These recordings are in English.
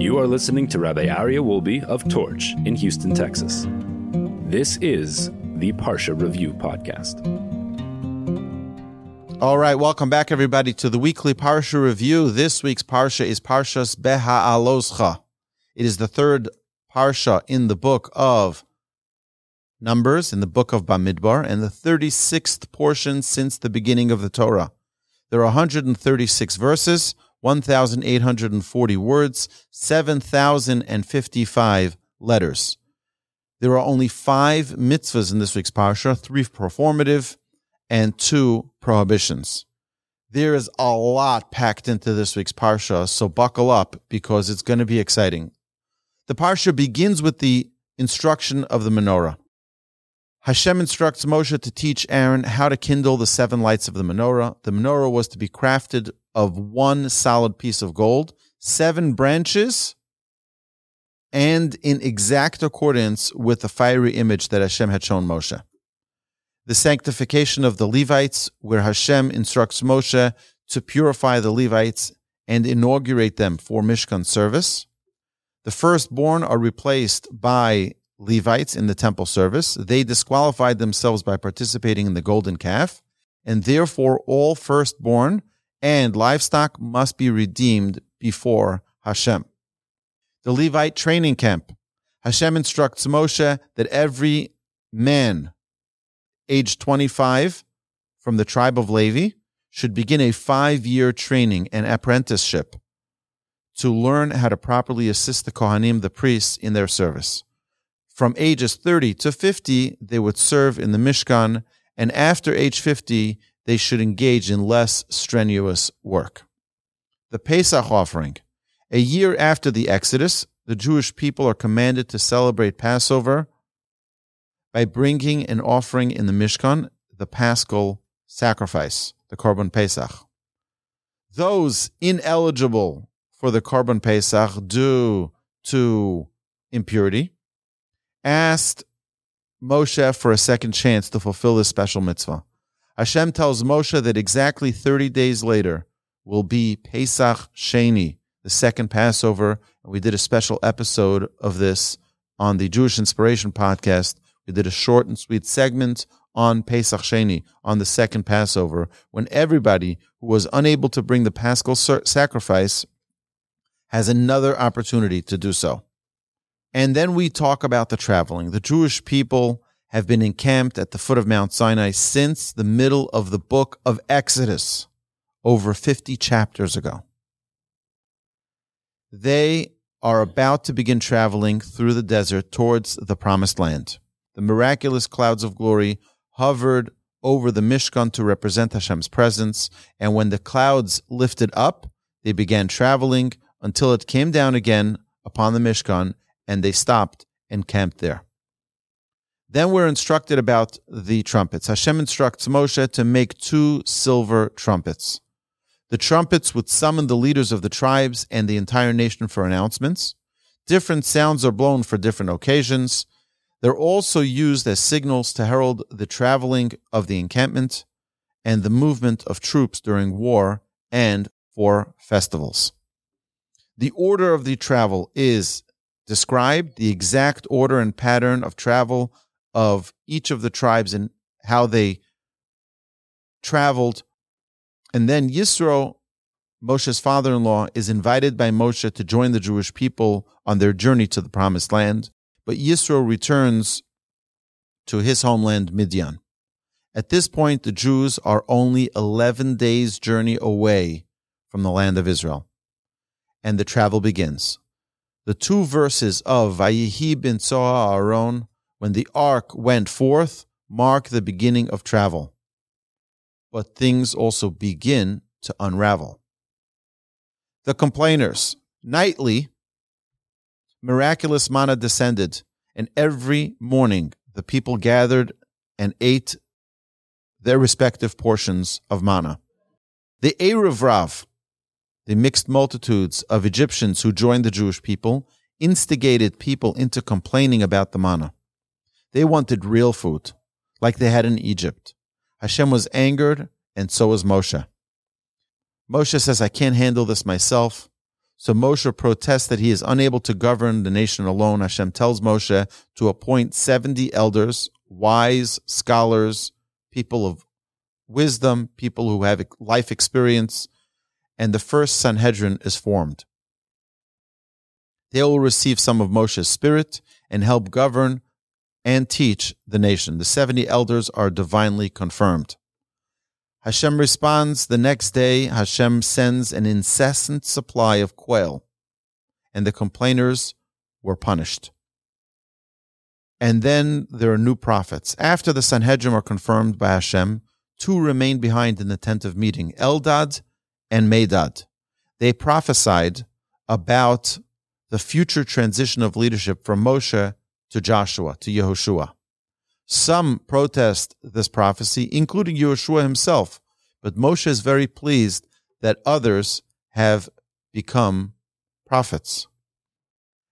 You are listening to Rabbi Aryeh Wolbe of Torch in Houston, Texas. This is the Parsha Review Podcast. All right, welcome back, everybody, to the weekly Parsha Review. This week's Parsha is Parshas Beha'aloscha. It is the third Parsha in the book of Numbers, in the book of Bamidbar, and the 36th portion since the beginning of the Torah. There are 136 verses, 1,840 words, 7,055 letters. There are only five mitzvahs in this week's parsha, three performative and two prohibitions. There is a lot packed into this week's parsha, so buckle up because it's going to be exciting. The parsha begins with the instruction of the menorah. Hashem instructs Moshe to teach Aaron how to kindle the seven lights of the menorah. The menorah was to be crafted of one solid piece of gold, seven branches, and in exact accordance with the fiery image that Hashem had shown Moshe. The sanctification of the Levites, where Hashem instructs Moshe to purify the Levites and inaugurate them for Mishkan service. The firstborn are replaced by Levites in the temple service. They disqualified themselves by participating in the golden calf, and therefore all firstborn and livestock must be redeemed before Hashem. The Levite training camp. Hashem instructs Moshe that every man aged 25 from the tribe of Levi should begin a five year training and apprenticeship to learn how to properly assist the Kohanim, the priests, in their service. From ages 30 to 50, they would serve in the Mishkan, and after age 50, they should engage in less strenuous work. The Pesach offering. A year after the Exodus, the Jewish people are commanded to celebrate Passover by bringing an offering in the Mishkan, the Paschal sacrifice, the Korban Pesach. Those ineligible for the Korban Pesach due to impurity asked Moshe for a second chance to fulfill this special mitzvah. Hashem tells Moshe that exactly 30 days later will be Pesach Sheni, the second Passover. And we did a special episode of this on the Jewish Inspiration podcast. We did a short and sweet segment on Pesach Sheni, on the second Passover, when everybody who was unable to bring the Paschal sacrifice has another opportunity to do so. And then we talk about the traveling. The Jewish people have been encamped at the foot of Mount Sinai since the middle of the book of Exodus, over 50 chapters ago. They are about to begin traveling through the desert towards the promised land. The miraculous clouds of glory hovered over the Mishkan to represent Hashem's presence, and when the clouds lifted up, they began traveling until it came down again upon the Mishkan, and they stopped and camped there. Then we're instructed about the trumpets. Hashem instructs Moshe to make two silver trumpets. The trumpets would summon the leaders of the tribes and the entire nation for announcements. Different sounds are blown for different occasions. They're also used as signals to herald the traveling of the encampment and the movement of troops during war and for festivals. The order of the travel is described, the exact order and pattern of travel of each of the tribes and how they traveled. And then Yisro, Moshe's father in law, is invited by Moshe to join the Jewish people on their journey to the promised land. But Yisro returns to his homeland, Midian. At this point, the Jews are only 11 days' journey away from the land of Israel. And the travel begins. The two verses of Vayihi bin Tzoha Aaron when the ark went forth, mark the beginning of travel. But things also begin to unravel. The complainers. Nightly, miraculous manna descended, and every morning the people gathered and ate their respective portions of manna. The Erev Rav, the mixed multitudes of Egyptians who joined the Jewish people, instigated people into complaining about the manna. They wanted real food, like they had in Egypt. Hashem was angered, and so was Moshe. Moshe says, I can't handle this myself. So Moshe protests that he is unable to govern the nation alone. Hashem tells Moshe to appoint 70 elders, wise scholars, people of wisdom, people who have life experience, and the first Sanhedrin is formed. They will receive some of Moshe's spirit and help govern and teach the nation. The 70 elders are divinely confirmed. Hashem responds the next day. Hashem sends an incessant supply of quail, and the complainers were punished. And then there are new prophets. After the Sanhedrin are confirmed by Hashem, two remain behind in the tent of meeting Eldad and Medad. They prophesied about the future transition of leadership from Moshe to Joshua, to Yehoshua. Some protest this prophecy, including Yehoshua himself, but Moshe is very pleased that others have become prophets.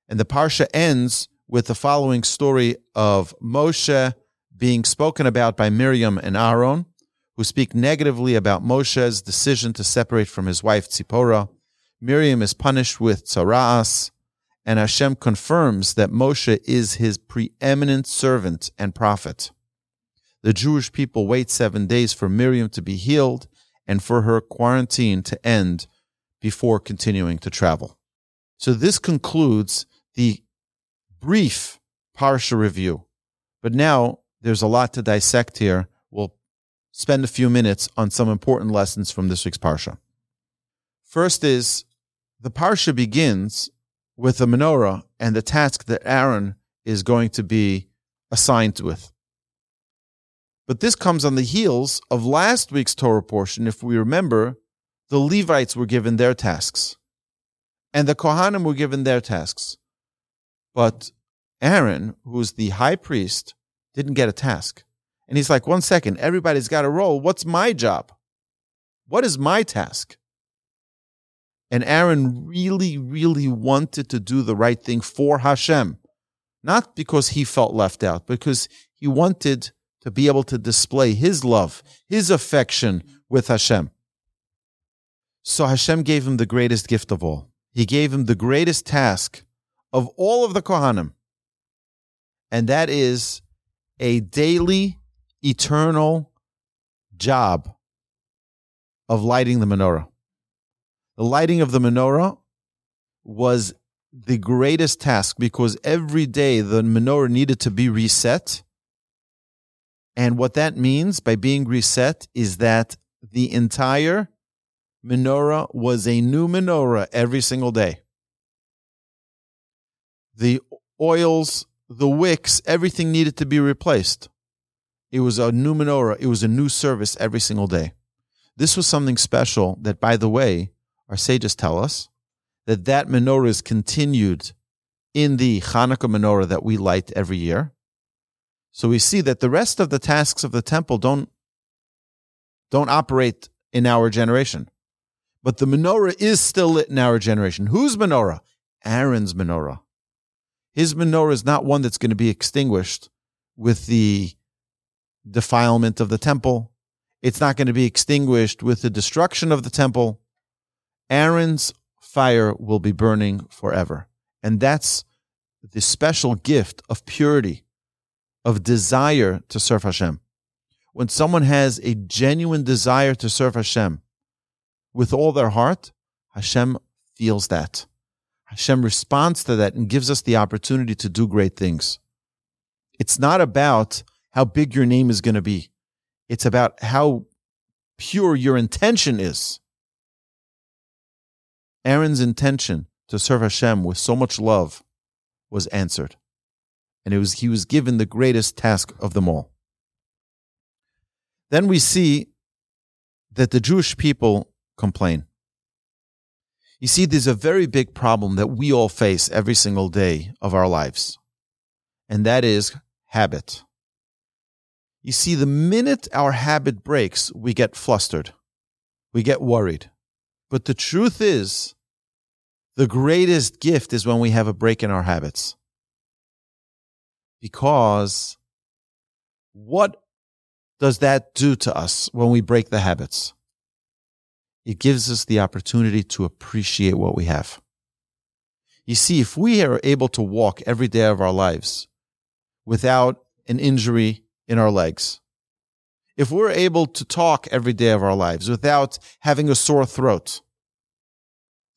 And the parsha ends with the following story of Moshe being spoken about by Miriam and Aaron, who speak negatively about Moshe's decision to separate from his wife Tzipporah. Miriam is punished with tzaraas, and Hashem confirms that Moshe is his preeminent servant and prophet. The Jewish people wait seven days for Miriam to be healed and for her quarantine to end before continuing to travel. So this concludes the brief Parsha review. But now there's a lot to dissect here. We'll spend a few minutes on some important lessons from this week's Parsha. First is the Parsha begins with the menorah and the task that Aaron is going to be assigned with. But this comes on the heels of last week's Torah portion. If we remember, the Levites were given their tasks and the Kohanim were given their tasks. But Aaron, who's the high priest, didn't get a task. And he's like, one second, everybody's got a role. What's my job? What is my task? And Aaron really, really wanted to do the right thing for Hashem, not because he felt left out, because he wanted to be able to display his love, his affection with Hashem. So Hashem gave him the greatest gift of all. He gave him the greatest task of all of the Kohanim. And that is a daily, eternal job of lighting the menorah. The lighting of the menorah was the greatest task because every day the menorah needed to be reset. And what that means by being reset is that the entire menorah was a new menorah every single day. The oils, the wicks, everything needed to be replaced. It was a new menorah, it was a new service every single day. This was something special that, by the way, our sages tell us that that menorah is continued in the Hanukkah menorah that we light every year. So we see that the rest of the tasks of the temple don't don't operate in our generation. But the menorah is still lit in our generation. Whose menorah? Aaron's menorah. His menorah is not one that's going to be extinguished with the defilement of the temple. It's not going to be extinguished with the destruction of the temple. Aaron's fire will be burning forever. And that's the special gift of purity, of desire to serve Hashem. When someone has a genuine desire to serve Hashem with all their heart, Hashem feels that. Hashem responds to that and gives us the opportunity to do great things. It's not about how big your name is going to be. It's about how pure your intention is. Aaron's intention to serve Hashem with so much love was answered. And it was, he was given the greatest task of them all. Then we see that the Jewish people complain. You see, there's a very big problem that we all face every single day of our lives, and that is habit. You see, the minute our habit breaks, we get flustered, we get worried. But the truth is, the greatest gift is when we have a break in our habits. Because what does that do to us when we break the habits? It gives us the opportunity to appreciate what we have. You see, if we are able to walk every day of our lives without an injury in our legs, if we're able to talk every day of our lives without having a sore throat,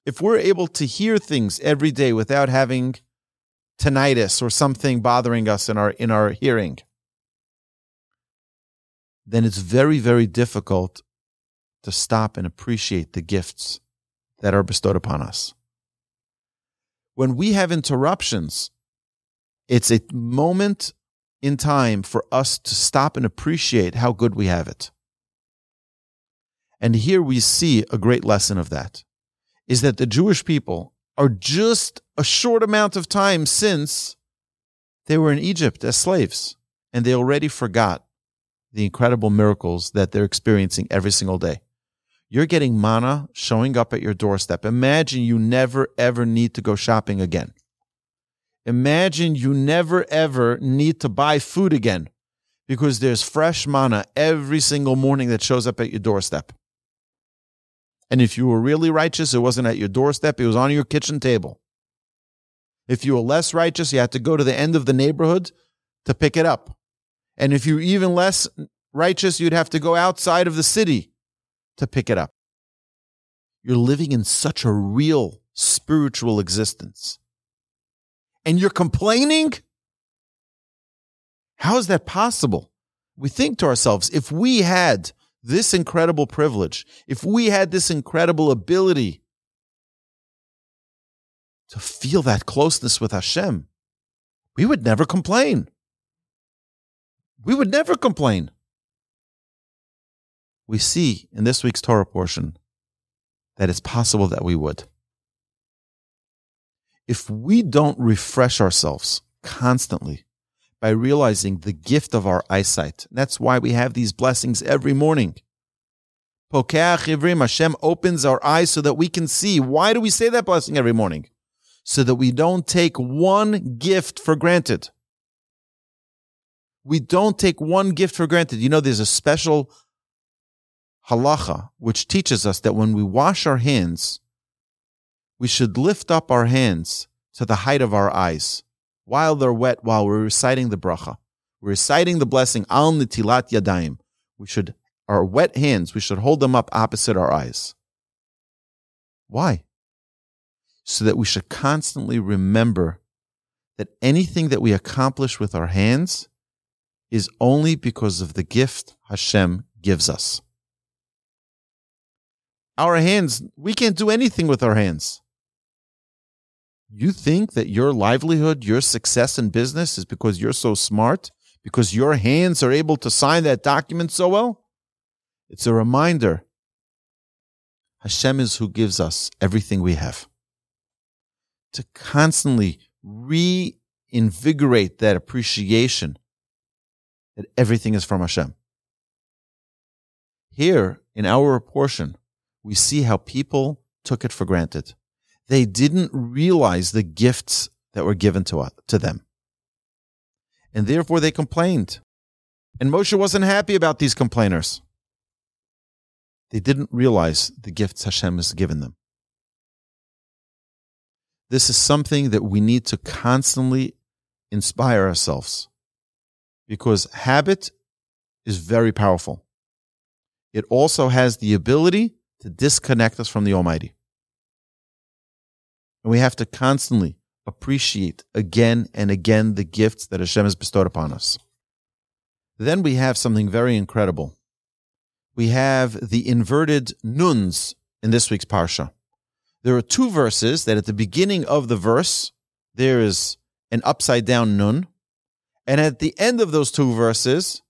if we're able to hear things every day without having tinnitus or something bothering us in our in our hearing, then it's very, very difficult to stop and appreciate the gifts that are bestowed upon us. When we have interruptions, it's a moment in time for us to stop and appreciate how good we have it. And here we see a great lesson of that is that the Jewish people are just a short amount of time since they were in Egypt as slaves and they already forgot the incredible miracles that they're experiencing every single day. You're getting manna showing up at your doorstep. Imagine you never ever need to go shopping again. Imagine you never ever need to buy food again because there's fresh manna every single morning that shows up at your doorstep. And if you were really righteous, it wasn't at your doorstep, it was on your kitchen table. If you were less righteous, you had to go to the end of the neighborhood to pick it up. And if you were even less righteous, you'd have to go outside of the city to pick it up. You're living in such a real spiritual existence. And you're complaining? How is that possible? We think to ourselves, if we had this incredible privilege, if we had this incredible ability to feel that closeness with Hashem, we would never complain. We would never complain we see in this week's Torah portion that it's possible that we would. If we don't refresh ourselves constantly by realizing the gift of our eyesight, that's why we have these blessings every morning. Pokeach Ivrim, Hashem opens our eyes so that we can see. Why do we say that blessing every morning? So that we don't take one gift for granted. We don't take one gift for granted. You know, there's a special halacha, which teaches us that when we wash our hands, we should lift up our hands to the height of our eyes while they're wet, while we're reciting the bracha. We're reciting the blessing, al nitilat yadayim. We should, our wet hands, we should hold them up opposite our eyes. Why? So that we should constantly remember that anything that we accomplish with our hands is only because of the gift Hashem gives us. Our hands, we can't do anything with our hands. You think that your livelihood, your success in business is because you're so smart, because your hands are able to sign that document so well? It's a reminder. Hashem is who gives us everything we have. To constantly reinvigorate that appreciation that everything is from Hashem. Here in our portion, we see how people took it for granted. They didn't realize the gifts that were given to, us, to them. And therefore they complained. And Moshe wasn't happy about these complainers. They didn't realize the gifts Hashem has given them. This is something that we need to constantly inspire ourselves because habit is very powerful. It also has the ability to disconnect us from the Almighty. And we have to constantly appreciate again and again the gifts that Hashem has bestowed upon us. Then we have something very incredible. We have the inverted nuns in this week's Parsha. There are two verses that at the beginning of the verse, there is an upside down nun. And at the end of those two verses,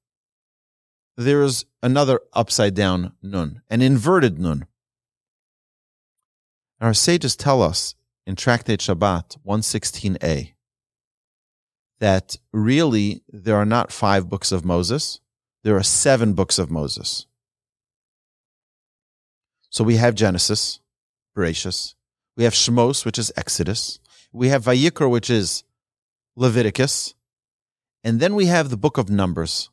there is another upside down nun, an inverted nun. Our sages tell us in Tractate Shabbat 116a that really there are not five books of Moses, there are seven books of Moses. So we have Genesis, Bereshis, we have Shmos, which is Exodus, we have Vayikra, which is Leviticus, and then we have the book of Numbers,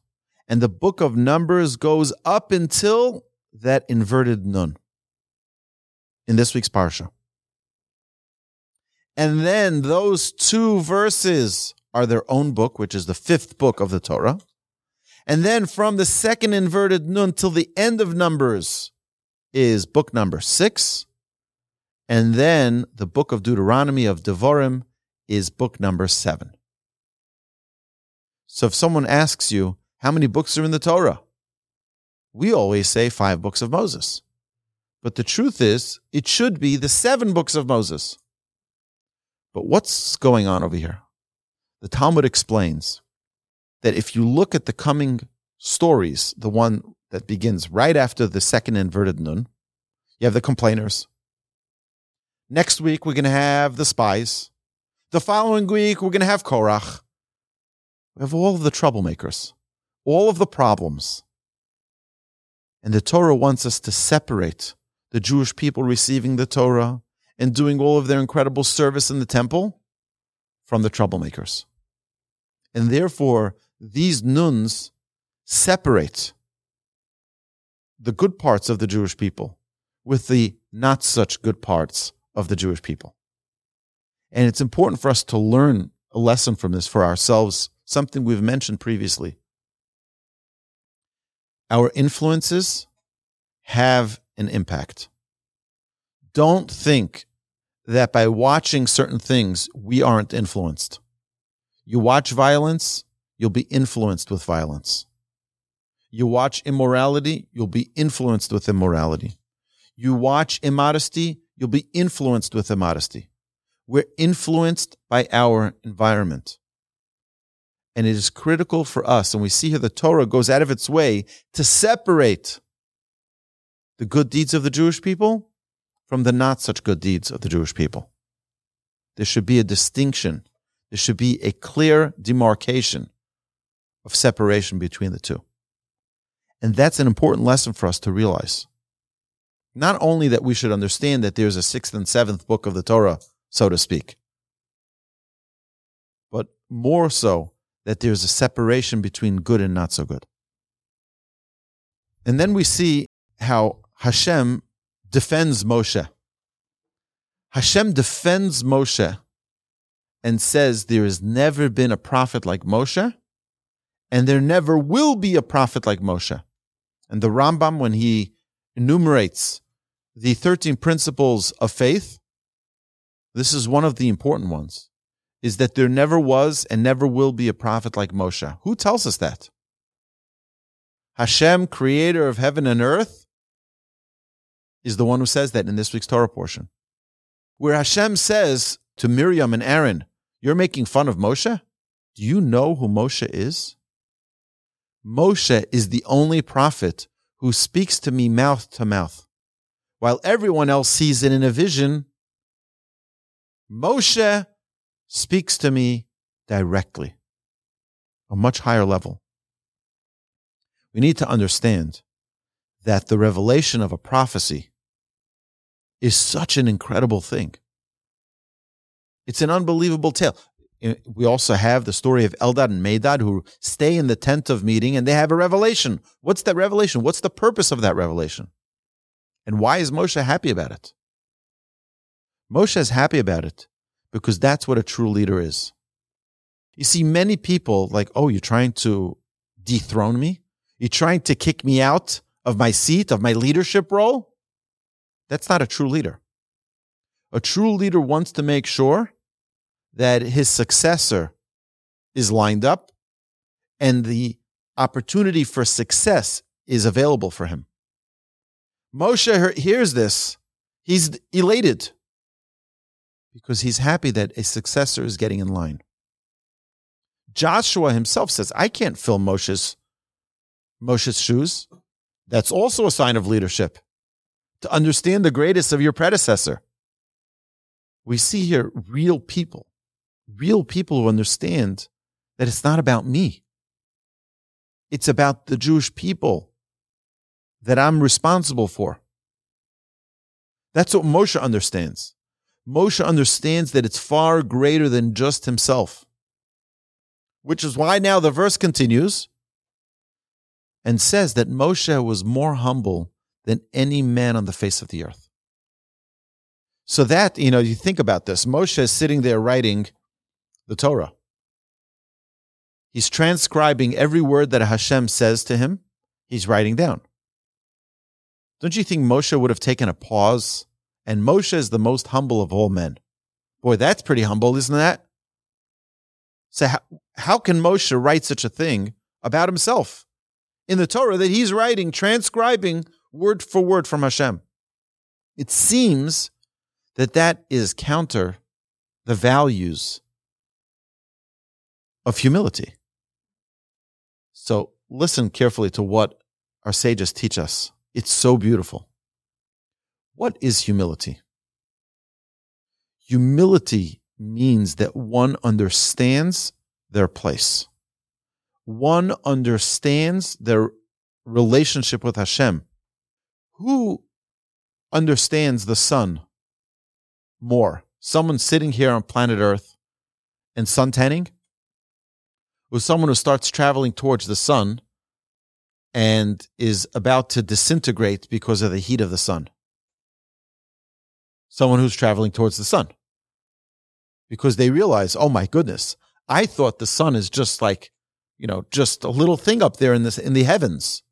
and the book of Numbers goes up until that inverted nun in this week's Parsha. And then those two verses are their own book, which is the fifth book of the Torah. And then from the second inverted nun till the end of Numbers is book number six. And then the book of Deuteronomy of Devarim is book number seven. So if someone asks you, how many books are in the Torah? We always say five books of Moses. But the truth is, it should be the seven books of Moses. But what's going on over here? The Talmud explains that if you look at the coming stories, the one that begins right after the second inverted nun, you have the complainers. Next week, we're going to have the spies. The following week, we're going to have Korach. We have all of the troublemakers, all of the problems. And the Torah wants us to separate the Jewish people receiving the Torah and doing all of their incredible service in the temple from the troublemakers. And therefore, these nuns separate the good parts of the Jewish people with the not such good parts of the Jewish people. And it's important for us to learn a lesson from this for ourselves, something we've mentioned previously. Our influences have an impact. Don't think that by watching certain things, we aren't influenced. You watch violence, you'll be influenced with violence. You watch immorality, you'll be influenced with immorality. You watch immodesty, you'll be influenced with immodesty. We're influenced by our environment. And it is critical for us, and we see here the Torah goes out of its way to separate the good deeds of the Jewish people from the not such good deeds of the Jewish people. There should be a distinction. There should be a clear demarcation of separation between the two. And that's an important lesson for us to realize. Not only that we should understand that there's a sixth and seventh book of the Torah, so to speak, but more so that there's a separation between good and not so good. And then we see how Hashem defends Moshe. Hashem defends Moshe and says there has never been a prophet like Moshe, and there never will be a prophet like Moshe. And the Rambam, when he enumerates the 13 principles of faith, this is one of the important ones, is that there never was and never will be a prophet like Moshe. Who tells us that? Hashem, creator of heaven and earth, is the one who says that in this week's Torah portion. Where Hashem says to Miriam and Aaron, You're making fun of Moshe? Do you know who Moshe is? Moshe is the only prophet who speaks to me mouth to mouth. While everyone else sees it in a vision, Moshe speaks to me directly, a much higher level. We need to understand that the revelation of a prophecy is such an incredible thing. It's an unbelievable tale. We also have the story of Eldad and Medad who stay in the tent of meeting and they have a revelation. What's that revelation? What's the purpose of that revelation? And why is Moshe happy about it? Moshe is happy about it because that's what a true leader is. You see, many people like, oh, you're trying to dethrone me? You're trying to kick me out of my seat, of my leadership role? That's not a true leader. A true leader wants to make sure that his successor is lined up and the opportunity for success is available for him. Moshe hears this. He's elated because he's happy that a successor is getting in line. Joshua himself says, I can't fill Moshe's, Moshe's shoes. That's also a sign of leadership to understand the greatest of your predecessor. We see here real people, real people who understand that it's not about me. It's about the Jewish people that I'm responsible for. That's what Moshe understands. Moshe understands that it's far greater than just himself, which is why now the verse continues and says that Moshe was more humble than any man on the face of the earth. So that, you know, you think about this. Moshe is sitting there writing the Torah. He's transcribing every word that Hashem says to him, he's writing down. Don't you think Moshe would have taken a pause? And Moshe is the most humble of all men. Boy, that's pretty humble, isn't that? So, how, how can Moshe write such a thing about himself in the Torah that he's writing, transcribing word for word from Hashem? It seems that that is counter the values of humility. So listen carefully to what our sages teach us. It's so beautiful. What is humility? Humility means that one understands their place. One understands their relationship with Hashem. Who understands the sun more? Someone sitting here on planet Earth and suntanning? Or someone who starts traveling towards the sun and is about to disintegrate because of the heat of the sun? Someone who's traveling towards the sun because they realize, oh my goodness, I thought the sun is just like, you know, just a little thing up there in this in the heavens.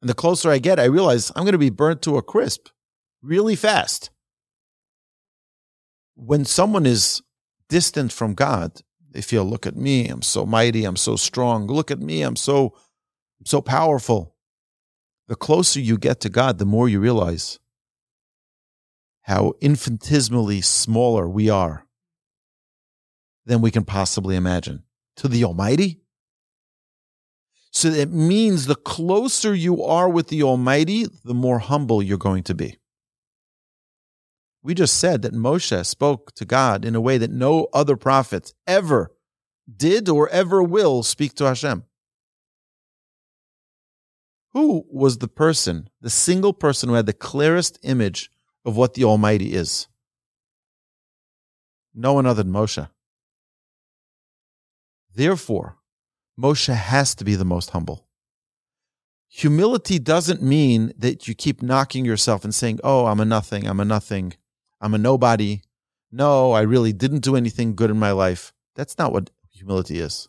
And the closer I get, I realize I'm going to be burnt to a crisp really fast. When someone is distant from God, they feel, look at me, I'm so mighty, I'm so strong. Look at me, I'm so so powerful. The closer you get to God, the more you realize how infinitesimally smaller we are than we can possibly imagine to the Almighty. So it means the closer you are with the Almighty, the more humble you're going to be. We just said that Moshe spoke to God in a way that no other prophet ever did or ever will speak to Hashem. Who was the person, the single person who had the clearest image of what the Almighty is? No one other than Moshe. Therefore, Moshe has to be the most humble. Humility doesn't mean that you keep knocking yourself and saying, Oh, I'm a nothing, I'm a nothing, I'm a nobody. No, I really didn't do anything good in my life. That's not what humility is.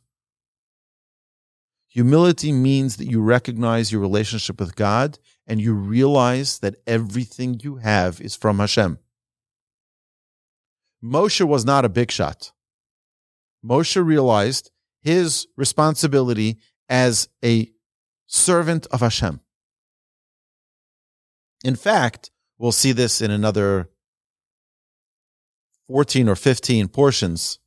Humility means that you recognize your relationship with God and you realize that everything you have is from Hashem. Moshe was not a big shot. Moshe realized his responsibility as a servant of Hashem. In fact, we'll see this in another 14 or 15 portions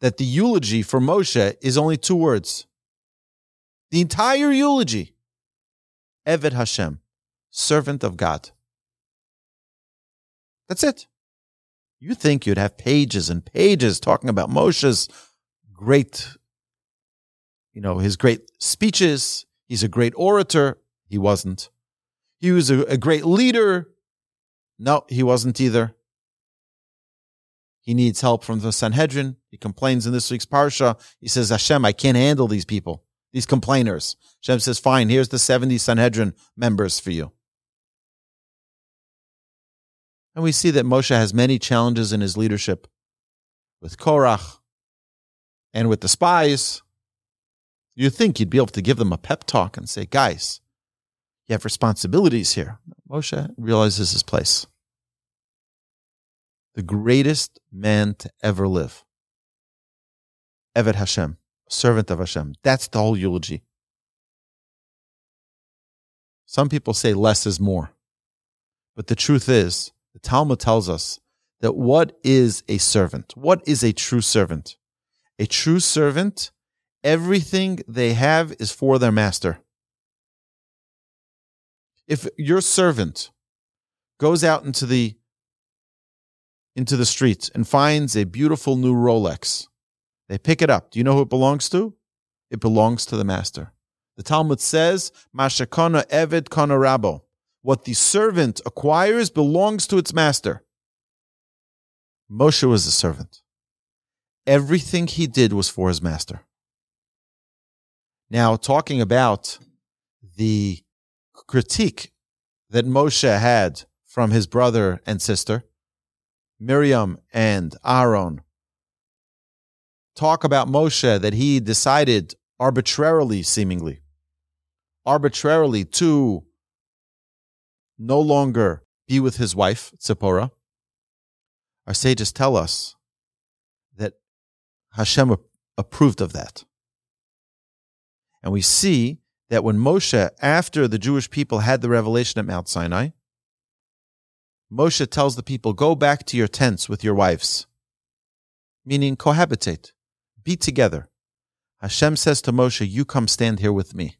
that the eulogy for Moshe is only two words. The entire eulogy, Eved Hashem, servant of God. That's it. You think you'd have pages and pages talking about Moshe's great, you know, his great speeches. He's a great orator. He wasn't. He was a, a great leader. No, he wasn't either. He needs help from the Sanhedrin. He complains in this week's parsha. He says, Hashem, I can't handle these people, these complainers. Hashem says, fine, here's the 70 Sanhedrin members for you. And we see that Moshe has many challenges in his leadership with Korach and with the spies. You'd think you'd be able to give them a pep talk and say, guys, you have responsibilities here. Moshe realizes his place. The greatest man to ever live. Eved Hashem, servant of Hashem. That's the whole eulogy. Some people say less is more. But the truth is, the Talmud tells us that what is a servant? What is a true servant? A true servant, everything they have is for their master. If your servant goes out into the into the streets and finds a beautiful new Rolex, they pick it up. Do you know who it belongs to? It belongs to the master. The Talmud says, Mashakona Eved Kana Rabo. What the servant acquires belongs to its master. Moshe was a servant. Everything he did was for his master. Now, talking about the critique that Moshe had from his brother and sister, Miriam and Aaron, talk about Moshe that he decided arbitrarily, seemingly, arbitrarily to no longer be with his wife, Zipporah, our sages tell us that Hashem approved of that. And we see that when Moshe, after the Jewish people had the revelation at Mount Sinai, Moshe tells the people, Go back to your tents with your wives, meaning cohabitate, be together. Hashem says to Moshe, You come stand here with me.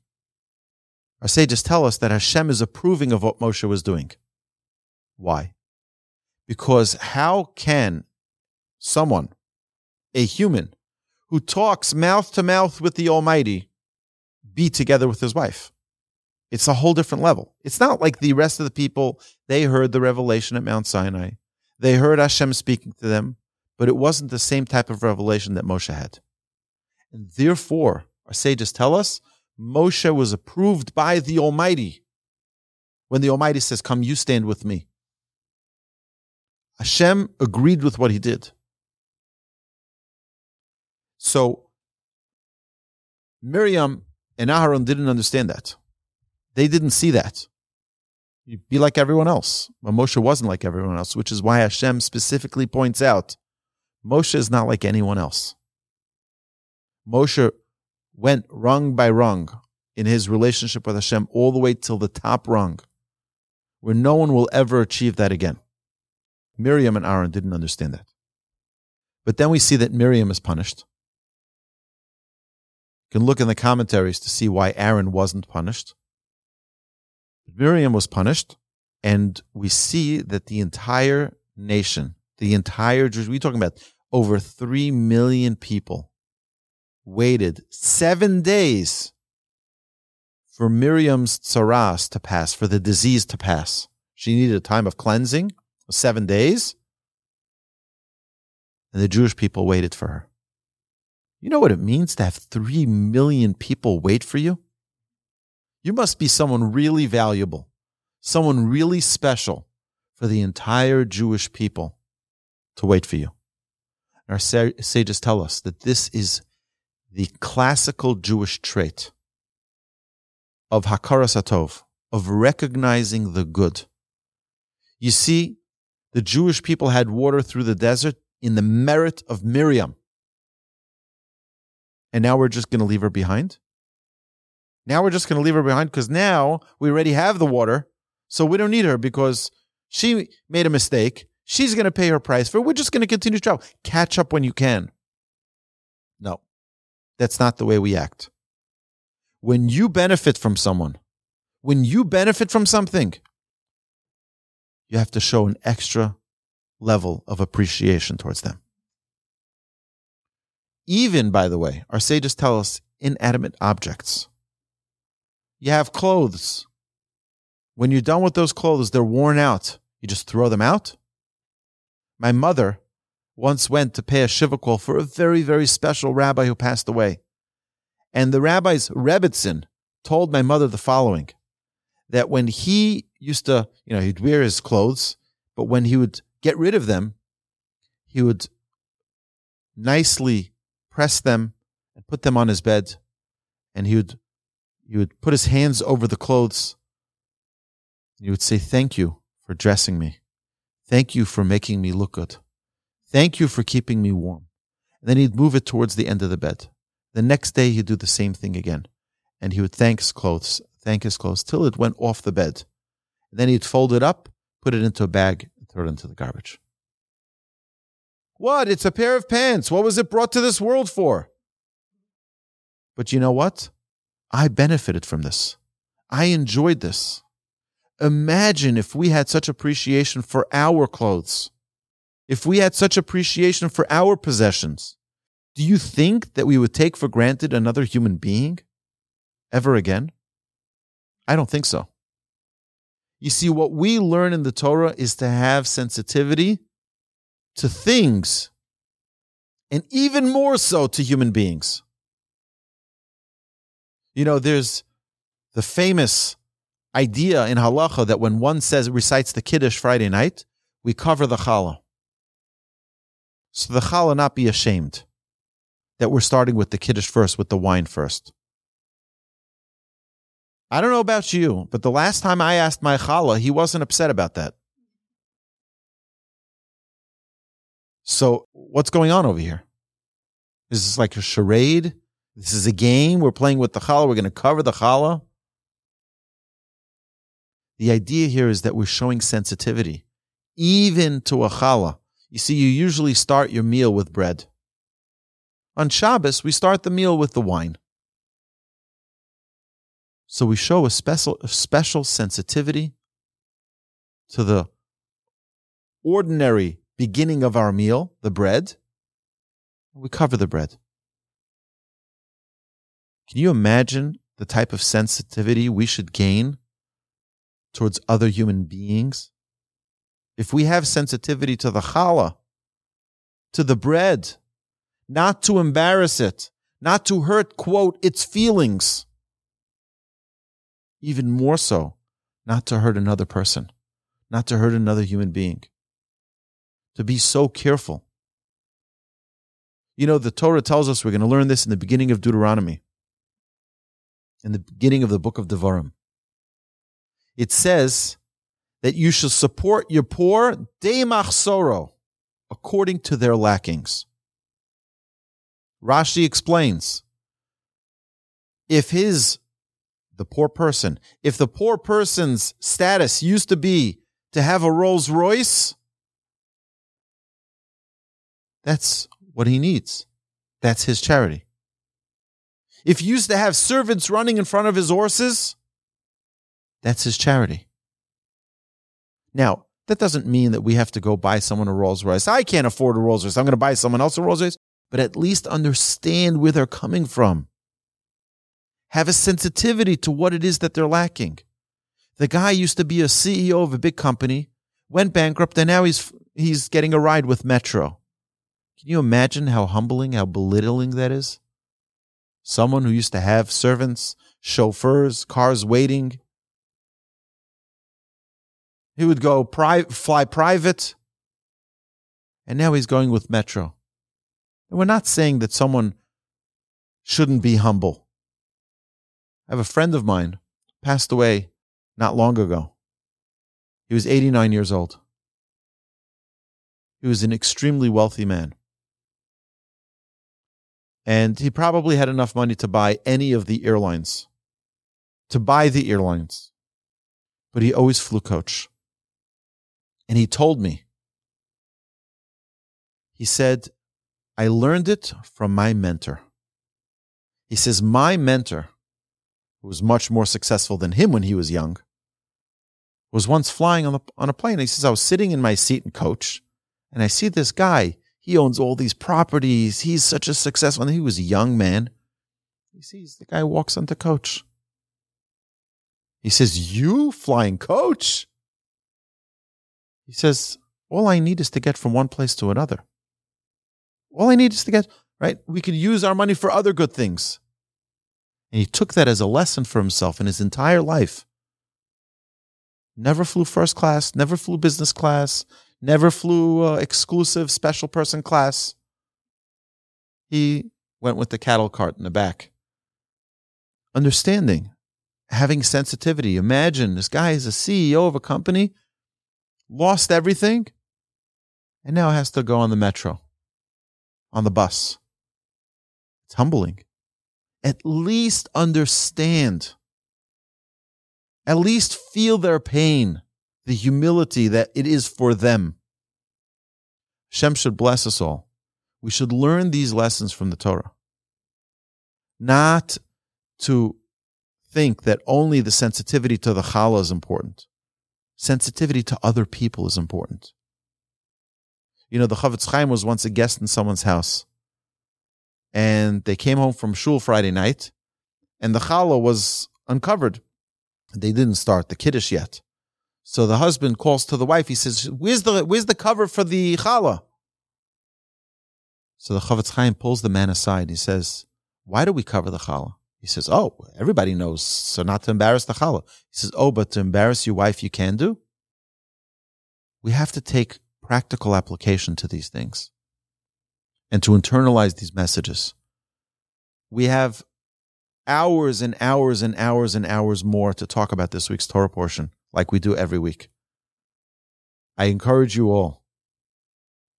Our sages tell us that Hashem is approving of what Moshe was doing. Why? Because how can someone, a human, who talks mouth to mouth with the Almighty, be together with his wife? It's a whole different level. It's not like the rest of the people, they heard the revelation at Mount Sinai. They heard Hashem speaking to them, but it wasn't the same type of revelation that Moshe had. And therefore, our sages tell us Moshe was approved by the Almighty when the Almighty says, Come, you stand with me. Hashem agreed with what he did. So Miriam and Aharon didn't understand that. They didn't see that. You'd be like everyone else. But Moshe wasn't like everyone else, which is why Hashem specifically points out Moshe is not like anyone else. Moshe went rung by rung in his relationship with Hashem all the way till the top rung, where no one will ever achieve that again. Miriam and Aaron didn't understand that. But then we see that Miriam is punished. You can look in the commentaries to see why Aaron wasn't punished. Miriam was punished, and we see that the entire nation, the entire Jews, we're talking about over 3 million people, waited seven days for Miriam's tsaras to pass, for the disease to pass. She needed a time of cleansing seven days. And the Jewish people waited for her. You know what it means to have three million people wait for you? You must be someone really valuable, someone really special for the entire Jewish people to wait for you. Our sages tell us that this is the classical Jewish trait of Hakaras Hatov, of recognizing the good. You see, the Jewish people had water through the desert in the merit of Miriam. And now we're just going to leave her behind? Now we're just going to leave her behind because now we already have the water. So we don't need her because she made a mistake. She's going to pay her price for it. We're just going to continue to travel. Catch up when you can. No, that's not the way we act. When you benefit from someone, when you benefit from something, you have to show an extra level of appreciation towards them. Even, by the way, our sages tell us inanimate objects. You have clothes. When you're done with those clothes, they're worn out. You just throw them out. My mother once went to pay a shiva call for a very, very special rabbi who passed away. And the rabbi's Rebbetzin told my mother the following that when he used to, you know, he'd wear his clothes, but when he would get rid of them, he would nicely press them and put them on his bed, and he would he would put his hands over the clothes. And he would say, "Thank you for dressing me. Thank you for making me look good. Thank you for keeping me warm." And then he'd move it towards the end of the bed. The next day he'd do the same thing again, and he would thank his clothes, thank his clothes till it went off the bed. Then he'd fold it up, put it into a bag, and throw it into the garbage. What? It's a pair of pants. What was it brought to this world for? But you know what? I benefited from this. I enjoyed this. Imagine if we had such appreciation for our clothes, if we had such appreciation for our possessions. Do you think that we would take for granted another human being ever again? I don't think so. You see, what we learn in the Torah is to have sensitivity to things, and even more so to human beings. You know, there's the famous idea in halacha that when one says recites the kiddush Friday night, we cover the challah. So the challah not be ashamed that we're starting with the kiddush first, with the wine first. I don't know about you, but the last time I asked my challah, he wasn't upset about that. So what's going on over here? Is this like a charade? This is a game. We're playing with the challah. We're going to cover the challah. The idea here is that we're showing sensitivity, even to a challah. You see, you usually start your meal with bread. On Shabbos, we start the meal with the wine. So we show a special, a special sensitivity to the ordinary beginning of our meal, the bread. We cover the bread. Can you imagine the type of sensitivity we should gain towards other human beings? If we have sensitivity to the challah, to the bread, not to embarrass it, not to hurt, quote, its feelings, even more so, not to hurt another person, not to hurt another human being, to be so careful. You know, the Torah tells us we're going to learn this in the beginning of Deuteronomy, in the beginning of the book of Devarim. It says that you shall support your poor, de machsoro, according to their lackings. Rashi explains if his, the poor person, if the poor person's status used to be to have a Rolls Royce, that's what he needs. That's his charity. If he used to have servants running in front of his horses, that's his charity. Now, that doesn't mean that we have to go buy someone a Rolls Royce. I can't afford a Rolls Royce. I'm going to buy someone else a Rolls Royce, but at least understand where they're coming from. Have a sensitivity to what it is that they're lacking. The guy used to be a CEO of a big company, went bankrupt, and now he's he's getting a ride with Metro. Can you imagine how humbling, how belittling that is? Someone who used to have servants, chauffeurs, cars waiting. He would go pri- fly private, and now he's going with Metro. And we're not saying that someone shouldn't be humble. I have a friend of mine passed away not long ago. He was 89 years old. He was an extremely wealthy man. And he probably had enough money to buy any of the airlines, to buy the airlines. But he always flew coach. And he told me, he said, I learned it from my mentor. He says, My mentor, who was much more successful than him when he was young, was once flying on, the, on a plane. He says, I was sitting in my seat and coach, and I see this guy he owns all these properties. He's such a successful. And he was a young man. He sees the guy walks onto coach. He says, "You flying coach?" He says, "All I need is to get from one place to another. All I need is to get right. We can use our money for other good things." And he took that as a lesson for himself in his entire life. Never flew first class, never flew business class, never flew uh, exclusive special person class. He went with the cattle cart in the back. Understanding, having sensitivity. Imagine this guy is a CEO of a company, lost everything, and now has to go on the metro, on the bus. It's humbling. At least understand. At least feel their pain the humility that it is for them. Shem should bless us all. We should learn these lessons from the Torah. Not to think that only the sensitivity to the challah is important. Sensitivity to other people is important. You know, the Chofetz Chaim was once a guest in someone's house. And they came home from shul Friday night, and the challah was uncovered. They didn't start the kiddush yet. So the husband calls to the wife. He says, "Where's the where's the cover for the challah?" So the Chofetz Chaim pulls the man aside. He says, "Why do we cover the challah?" He says, Oh, everybody knows, so not to embarrass the challah. He says, Oh, but to embarrass your wife, you can do? We have to take practical application to these things and to internalize these messages. We have hours and hours and hours and hours more to talk about this week's Torah portion, like we do every week. I encourage you all,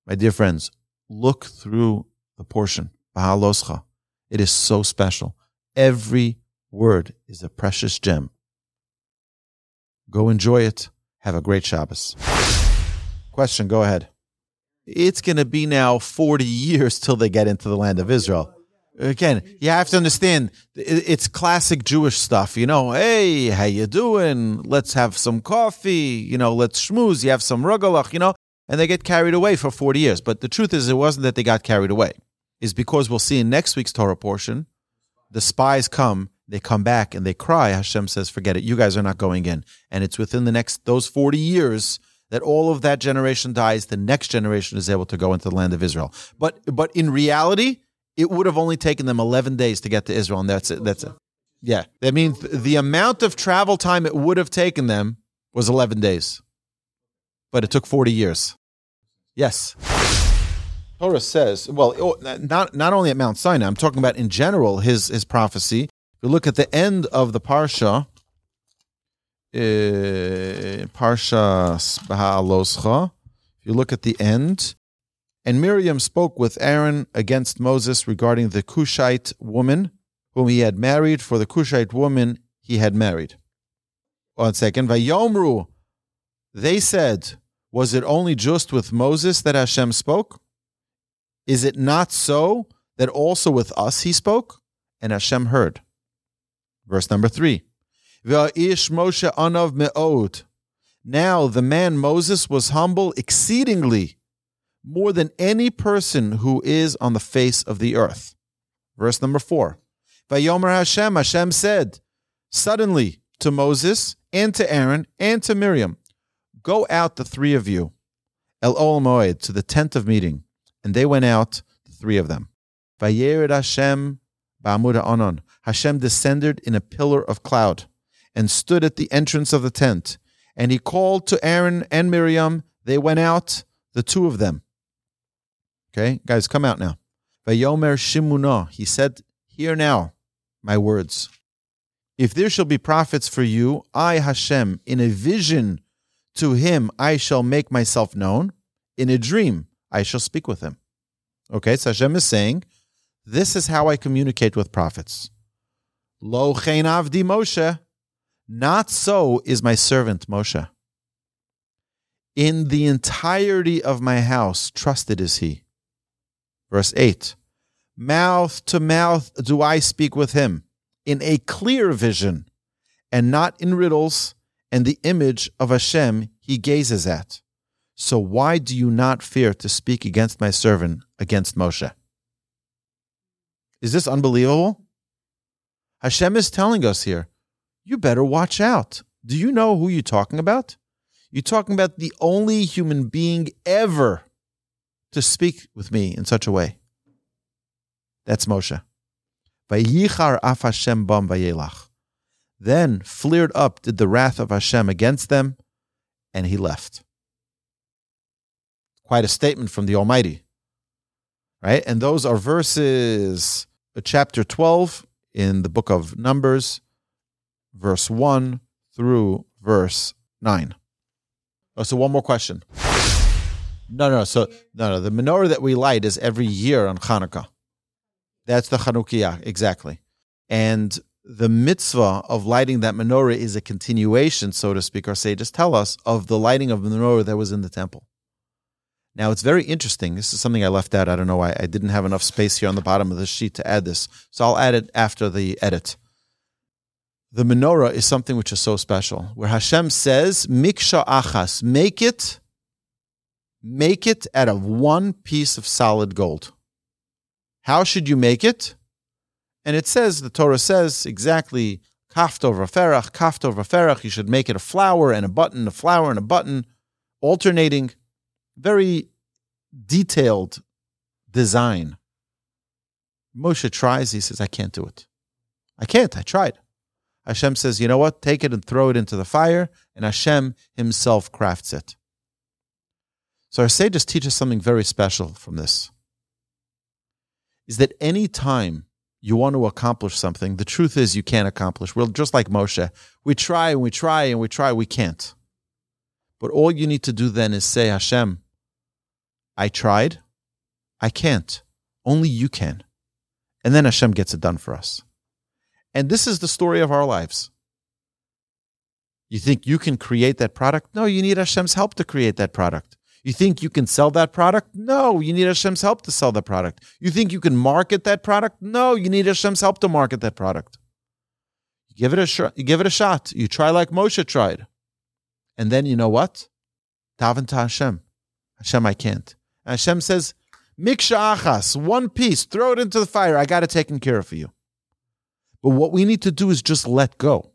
my dear friends, look through the portion, Beha'aloscha. It is so special. Every word is a precious gem. Go enjoy it. Have a great Shabbos. Question, go ahead. It's going to be now 40 years till they get into the land of Israel. Again, you have to understand it's classic Jewish stuff. You know, hey, how you doing? Let's have some coffee. You know, let's schmooze. You have some rugalach, you know, and they get carried away for 40 years. But the truth is, it wasn't that they got carried away. Is because we'll see in next week's Torah portion the spies come, they come back and they cry. Hashem says, forget it. You guys are not going in. And it's within the next, those 40 years that all of that generation dies. The next generation is able to go into the land of Israel. But, but in reality, it would have only taken them 11 days to get to Israel. And that's it. That's it. Yeah. That means the amount of travel time it would have taken them was 11 days. But it took 40 years. Yes. Torah says, well, oh, not not only at Mount Sinai, I'm talking about in general his his prophecy. If you look at the end of the parsha, uh, parsha Beha'aloscha, if you look at the end, and Miriam spoke with Aaron against Moses regarding the Cushite woman whom he had married, for the Cushite woman he had married. One second, Vayomru, they said, was it only just with Moses that Hashem spoke? Is it not so that also with us he spoke? And Hashem heard. Verse number three. Now the man Moses was humble exceedingly, more than any person who is on the face of the earth. Verse number four. Vayomer Hashem, Hashem said, suddenly to Moses and to Aaron and to Miriam, Go out the three of you, El Ohel Moed, to the tent of meeting. And they went out, the three of them. Vayered Hashem ba'amud anon. Hashem descended in a pillar of cloud and stood at the entrance of the tent. And he called to Aaron and Miriam. They went out, the two of them. Okay, guys, come out now. Vayomer Shimuna. He said, Hear now my words. If there shall be prophets for you, I, Hashem, in a vision to him I shall make myself known. In a dream I shall speak with him. Okay, so Hashem is saying, this is how I communicate with prophets. Lo chen avdi Moshe. Not so is my servant Moshe. In the entirety of my house, trusted is he. Verse 8 Mouth to mouth do I speak with him, in a clear vision, and not in riddles, and the image of Hashem he gazes at. So why do you not fear to speak against my servant, against Moshe? Is this unbelievable? Hashem is telling us here, you better watch out. Do you know who you're talking about? You're talking about the only human being ever to speak with me in such a way. That's Moshe. Then flared up did the wrath of Hashem against them, and he left. Quite a statement from the Almighty. Right? And those are verses, uh, chapter 12 in the book of Numbers, verse 1 through verse 9. Oh, so one more question. No, no, so no, no. The menorah that we light is every year on Hanukkah. That's the Chanukiah, exactly. And the mitzvah of lighting that menorah is a continuation, so to speak, our sages tell us, of the lighting of the menorah that was in the temple. Now, it's very interesting. This is something I left out. I don't know why. I didn't have enough space here on the bottom of the sheet to add this. So I'll add it after the edit. The menorah is something which is so special, where Hashem says, Miksha achas, make it, make it out of one piece of solid gold. How should you make it? And it says, the Torah says exactly, kafto vaferach, kafto vaferach. You should make it a flower and a button, a flower and a button, alternating very detailed design. Moshe tries, he says, I can't do it. I can't. I tried. Hashem says, you know what? Take it and throw it into the fire, and Hashem himself crafts it. So our sages teach us something very special from this. Is that any time you want to accomplish something, the truth is you can't accomplish. We're just like Moshe. We try and we try and we try, we can't. But all you need to do then is say, Hashem, I tried, I can't. Only you can. And then Hashem gets it done for us. And this is the story of our lives. You think you can create that product? No, you need Hashem's help to create that product. You think you can sell that product? No, you need Hashem's help to sell the product. You think you can market that product? No, you need Hashem's help to market that product. You give it a sh- you give it a shot. You try like Moshe tried. And then you know what? Daven to Hashem. Hashem, I can't. Hashem says, Miksha achas, one piece, throw it into the fire. I got it taken care of for you. But what we need to do is just let go.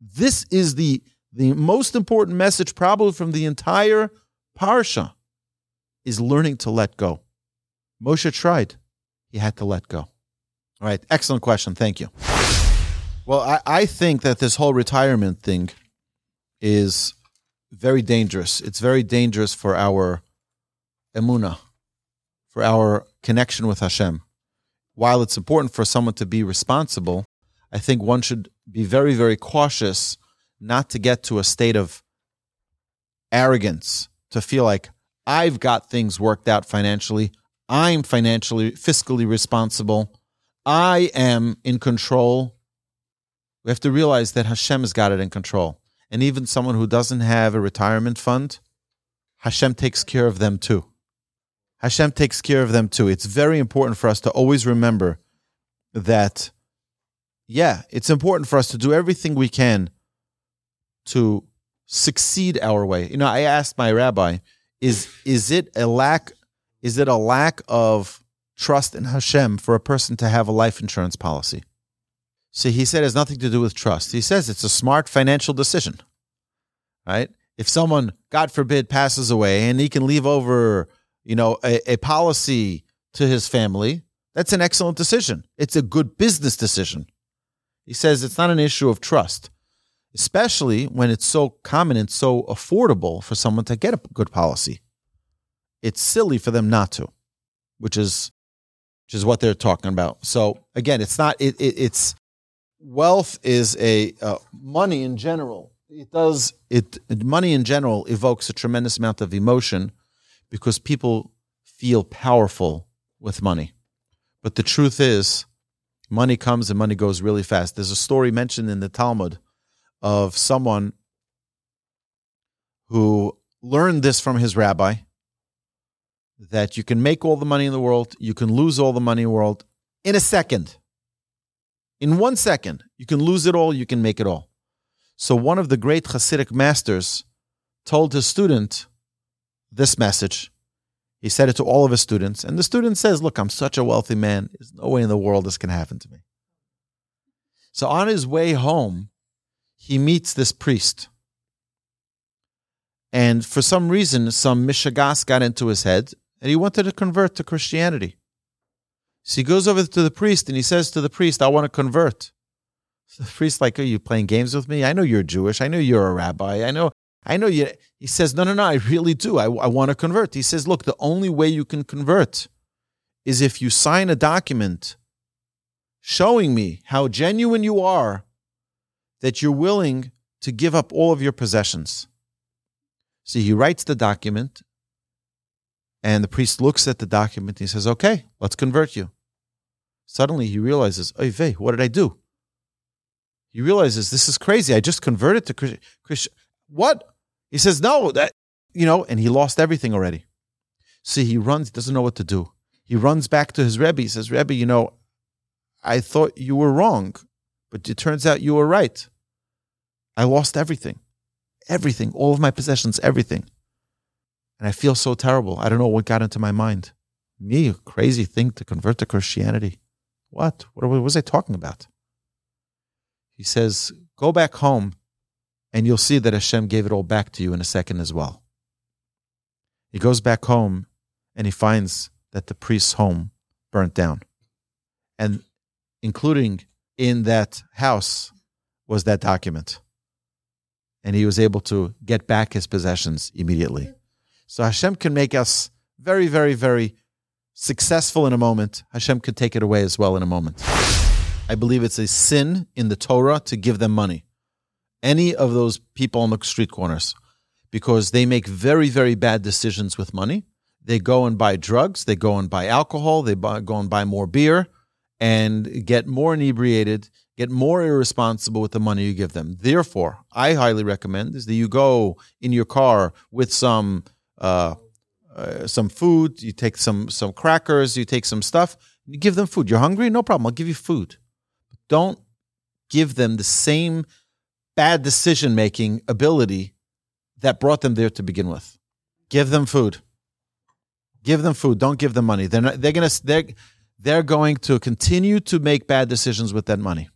This is the, the most important message, probably from the entire parsha, is learning to let go. Moshe tried. He had to let go. All right. Excellent question. Thank you. Well, I, I think that this whole retirement thing is very dangerous. It's very dangerous for our emuna, for our connection with Hashem while it's important for someone to be responsible, I think one should be very, very cautious not to get to a state of arrogance, to feel like I've got things worked out financially. I'm financially, fiscally responsible. I am in control. We have to realize that Hashem has got it in control. And even someone who doesn't have a retirement fund, Hashem takes care of them too. Hashem takes care of them too. It's very important for us to always remember that, yeah, it's important for us to do everything we can to succeed our way. You know, I asked my rabbi, is is it a lack is it a lack of trust in Hashem for a person to have a life insurance policy? So he said it has nothing to do with trust. He says it's a smart financial decision. Right? If someone, God forbid, passes away and he can leave over you know, a, a policy to his family, that's an excellent decision. It's a good business decision. He says it's not an issue of trust, especially when it's so common and so affordable for someone to get a good policy. It's silly for them not to, which is which is what they're talking about. So again, it's not it, it it's wealth is a uh, money in general. It does it money in general evokes a tremendous amount of emotion because people feel powerful with money. But the truth is, money comes and money goes really fast. There's a story mentioned in the Talmud of someone who learned this from his rabbi that you can make all the money in the world, you can lose all the money in the world in a second. In one second, you can lose it all, you can make it all. So, one of the great Hasidic masters told his student, this message. He said it to all of his students, and the student says, Look, I'm such a wealthy man. There's no way in the world this can happen to me. So on his way home, he meets this priest. And for some reason, some mishagas got into his head, and he wanted to convert to Christianity. So he goes over to the priest and he says to the priest, I want to convert. The priest, like, are you playing games with me? I know you're Jewish. I know you're a rabbi. I know I know you. He says, no, no, no, I really do. I, I want to convert. He says, look, the only way you can convert is if you sign a document showing me how genuine you are that you're willing to give up all of your possessions. See, he writes the document, and the priest looks at the document and he says, okay, let's convert you. Suddenly he realizes, oy vey, what did I do? He realizes this is crazy. I just converted to Christian. What? He says, no, that, you know, and he lost everything already. See, he runs, he doesn't know what to do. He runs back to his Rebbe. He says, Rebbe, you know, I thought you were wrong, but it turns out you were right. I lost everything, everything, all of my possessions, everything. And I feel so terrible. I don't know what got into my mind. Me, a crazy thing to convert to Christianity. What? What was I talking about? He says, Go back home and you'll see that Hashem gave it all back to you in a second as well. He goes back home and he finds that the priest's home burnt down, and including in that house was that document. And he was able to get back his possessions immediately. So Hashem can make us very, very, very successful in a moment. Hashem can take it away as well in a moment. I believe it's a sin in the Torah to give them money. Any of those people on the street corners, because they make very, very bad decisions with money. They go and buy drugs, they go and buy alcohol, they buy, go and buy more beer and get more inebriated, get more irresponsible with the money you give them. Therefore, I highly recommend is that you go in your car with some uh, uh, some food, you take some some crackers, you take some stuff, you give them food. You're hungry? No problem. I'll give you food. Don't give them the same bad decision making ability that brought them there to begin with. Give them food. Give them food. Don't give them money. They're not, they're gonna they're they're going to continue to make bad decisions with that money.